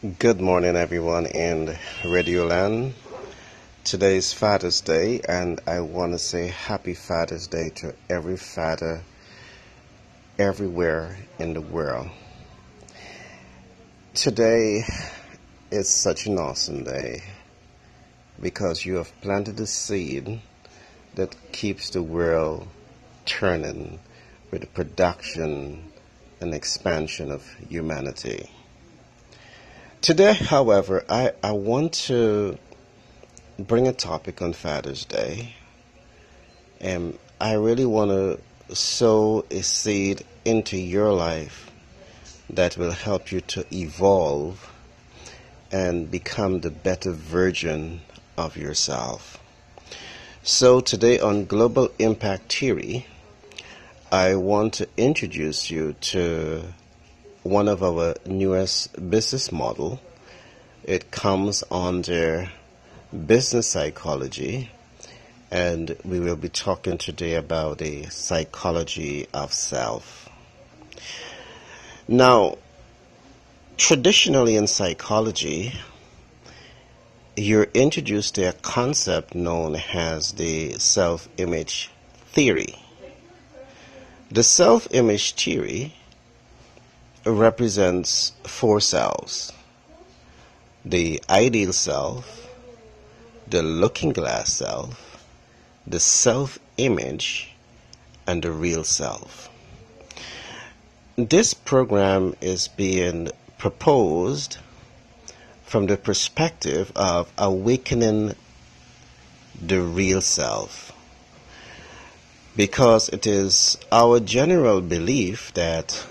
Good morning, everyone in Radio Land. Today is Father's Day, and I want to say Happy Father's Day to every father everywhere in the world. Today is such an awesome day because you have planted a seed that keeps the world turning with the production and expansion of humanity. Today, however, I, I want to bring a topic on Father's Day. And I really want to sow a seed into your life that will help you to evolve and become the better version of yourself. So, today on Global Impact Theory, I want to introduce you to one of our newest business model. It comes under business psychology, and we will be talking today about the psychology of self. Now, traditionally in psychology, you're introduced to a concept known as the self image theory. The self image theory represents four selves the ideal self, the looking glass self, the self image, and the real self. This program is being proposed from the perspective of awakening the real self because it is our general belief that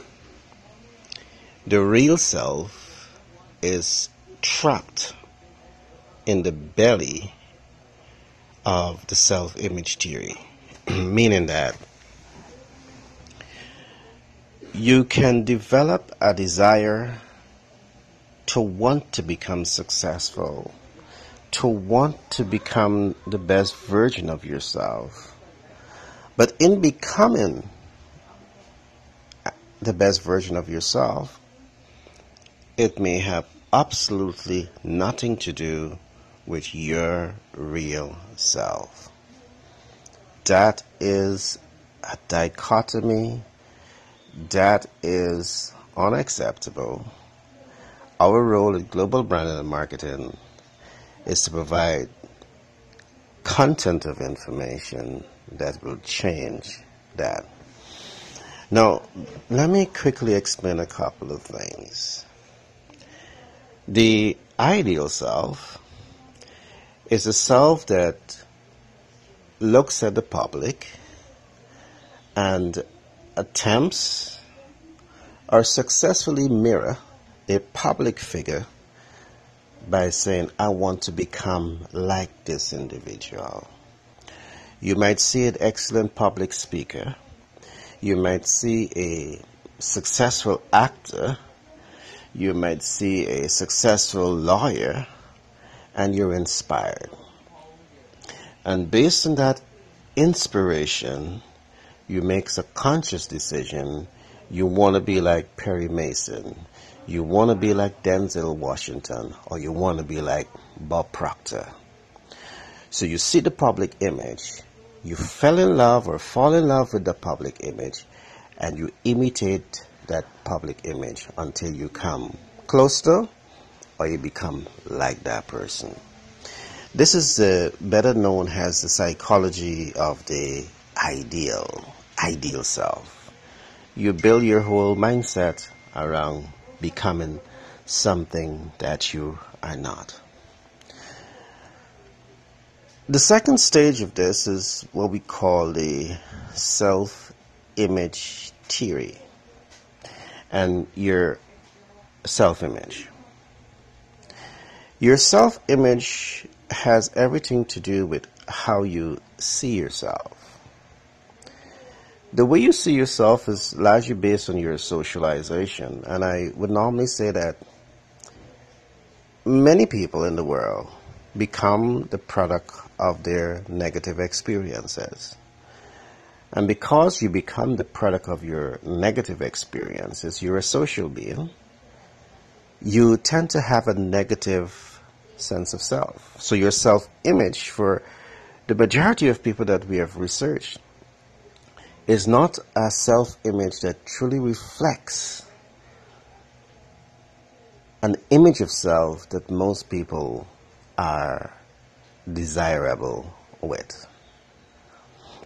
the real self is trapped in the belly of the self image theory, meaning that you can develop a desire to want to become successful, to want to become the best version of yourself. But in becoming the best version of yourself, it may have absolutely nothing to do with your real self. That is a dichotomy that is unacceptable. Our role in global branding and marketing is to provide content of information that will change that. Now, let me quickly explain a couple of things. The ideal self is a self that looks at the public and attempts or successfully mirror a public figure by saying, I want to become like this individual. You might see an excellent public speaker. You might see a successful actor you might see a successful lawyer and you're inspired. And based on that inspiration, you make a conscious decision. You want to be like Perry Mason. You want to be like Denzel Washington, or you want to be like Bob Proctor. So you see the public image, you fell in love or fall in love with the public image, and you imitate that public image until you come close to or you become like that person. This is uh, better known as the psychology of the ideal, ideal self. You build your whole mindset around becoming something that you are not. The second stage of this is what we call the self image theory and your self image. Your self image has everything to do with how you see yourself. The way you see yourself is largely based on your socialization, and I would normally say that many people in the world become the product of their negative experiences. And because you become the product of your negative experiences, you're a social being. you tend to have a negative sense of self. So your self-image for the majority of people that we have researched is not a self-image that truly reflects an image of self that most people are desirable with.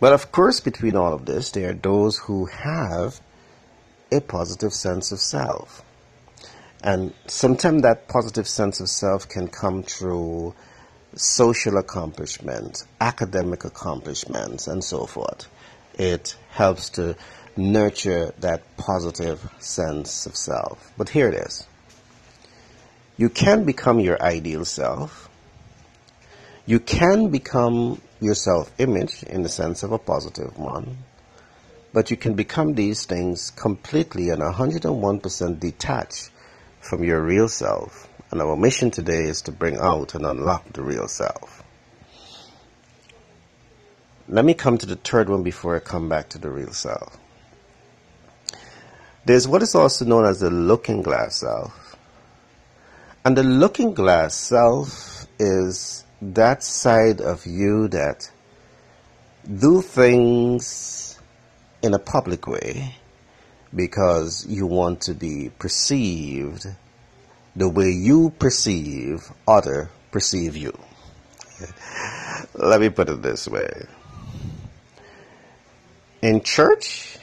But of course, between all of this, there are those who have a positive sense of self. And sometimes that positive sense of self can come through social accomplishments, academic accomplishments, and so forth. It helps to nurture that positive sense of self. But here it is. You can become your ideal self. You can become your self image in the sense of a positive one. But you can become these things completely and 101% detached from your real self. And our mission today is to bring out and unlock the real self. Let me come to the third one before I come back to the real self. There's what is also known as the looking glass self. And the looking glass self is that side of you that do things in a public way because you want to be perceived the way you perceive other perceive you. Let me put it this way. In church,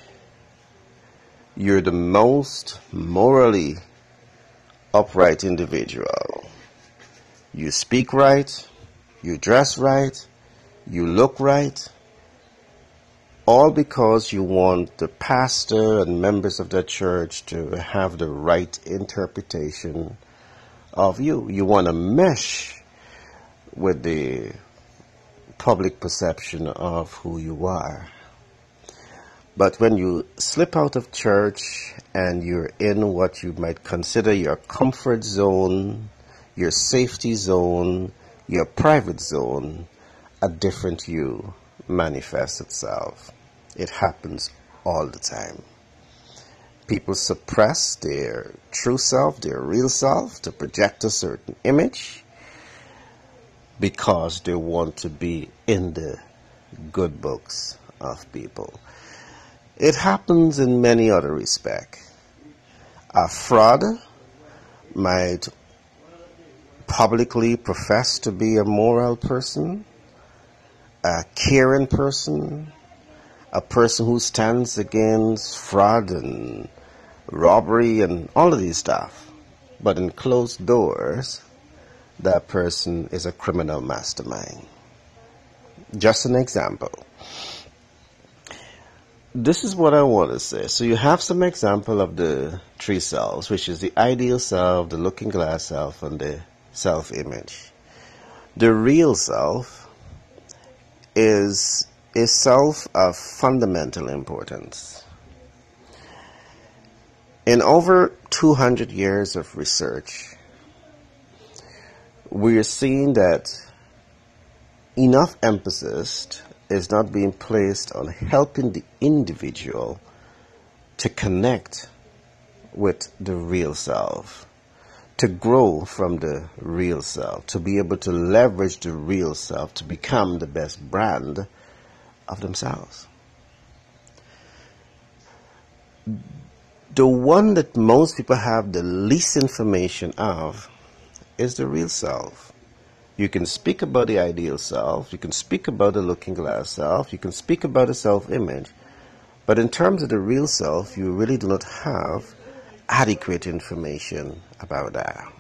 you're the most morally upright individual. You speak right, you dress right, you look right, all because you want the pastor and members of the church to have the right interpretation of you. You want to mesh with the public perception of who you are. But when you slip out of church and you're in what you might consider your comfort zone, your safety zone, your private zone, a different you manifests itself. It happens all the time. People suppress their true self, their real self, to project a certain image because they want to be in the good books of people. It happens in many other respects. A fraud might publicly profess to be a moral person, a caring person, a person who stands against fraud and robbery and all of these stuff. But in closed doors, that person is a criminal mastermind. Just an example this is what I want to say. So you have some example of the three selves, which is the ideal self, the looking glass self, and the self-image. The real self is a self of fundamental importance. In over 200 years of research, we are seeing that enough emphasis is not being placed on helping the individual to connect with the real self, to grow from the real self, to be able to leverage the real self to become the best brand of themselves. The one that most people have the least information of is the real self. You can speak about the ideal self, you can speak about the looking glass self, you can speak about the self image, but in terms of the real self, you really do not have adequate information about that.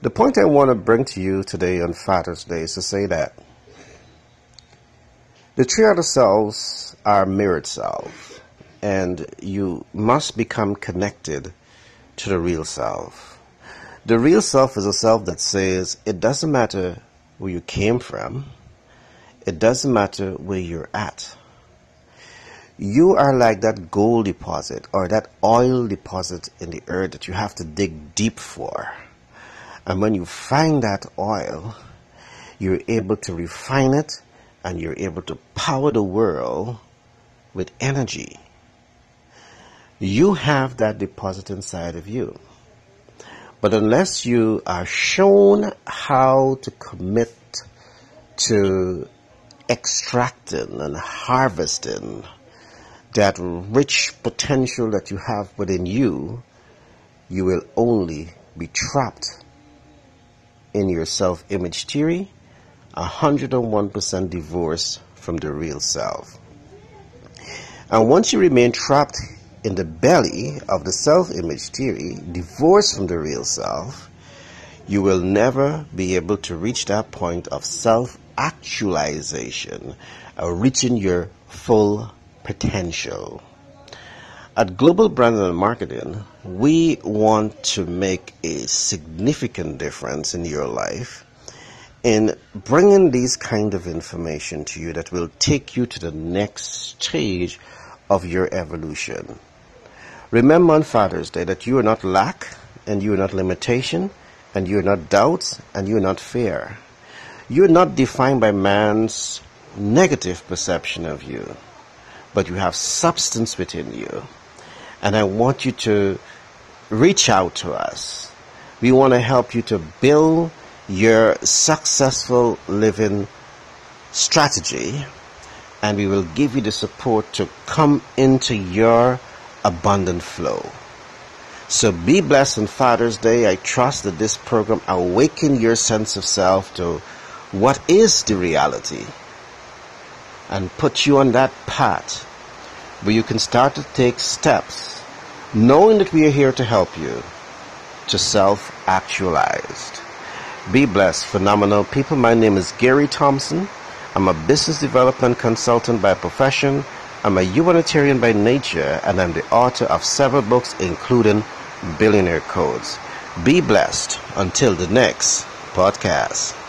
The point I want to bring to you today on Father's Day is to say that the three other selves are mirrored self, and you must become connected to the real self. The real self is a self that says it doesn't matter where you came from, it doesn't matter where you're at. You are like that gold deposit or that oil deposit in the earth that you have to dig deep for. And when you find that oil, you're able to refine it and you're able to power the world with energy. You have that deposit inside of you. But unless you are shown how to commit to extracting and harvesting that rich potential that you have within you, you will only be trapped in your self image theory, 101% divorced from the real self. And once you remain trapped in the belly of the self image theory, divorced from the real self, you will never be able to reach that point of self actualization, or uh, reaching your full potential. At Global Branding and Marketing, we want to make a significant difference in your life in bringing these kind of information to you that will take you to the next stage of your evolution. Remember on Father's Day that you are not lack and you are not limitation and you are not doubts and you are not fear. You are not defined by man's negative perception of you, but you have substance within you and I want you to reach out to us. We want to help you to build your successful living strategy and we will give you the support to come into your abundant flow. So be blessed on Father's Day. I trust that this program awaken your sense of self to what is the reality and put you on that path where you can start to take steps knowing that we are here to help you to self actualized. Be blessed, phenomenal people. My name is Gary Thompson. I'm a business development consultant by profession. I'm a humanitarian by nature, and I'm the author of several books, including Billionaire Codes. Be blessed until the next podcast.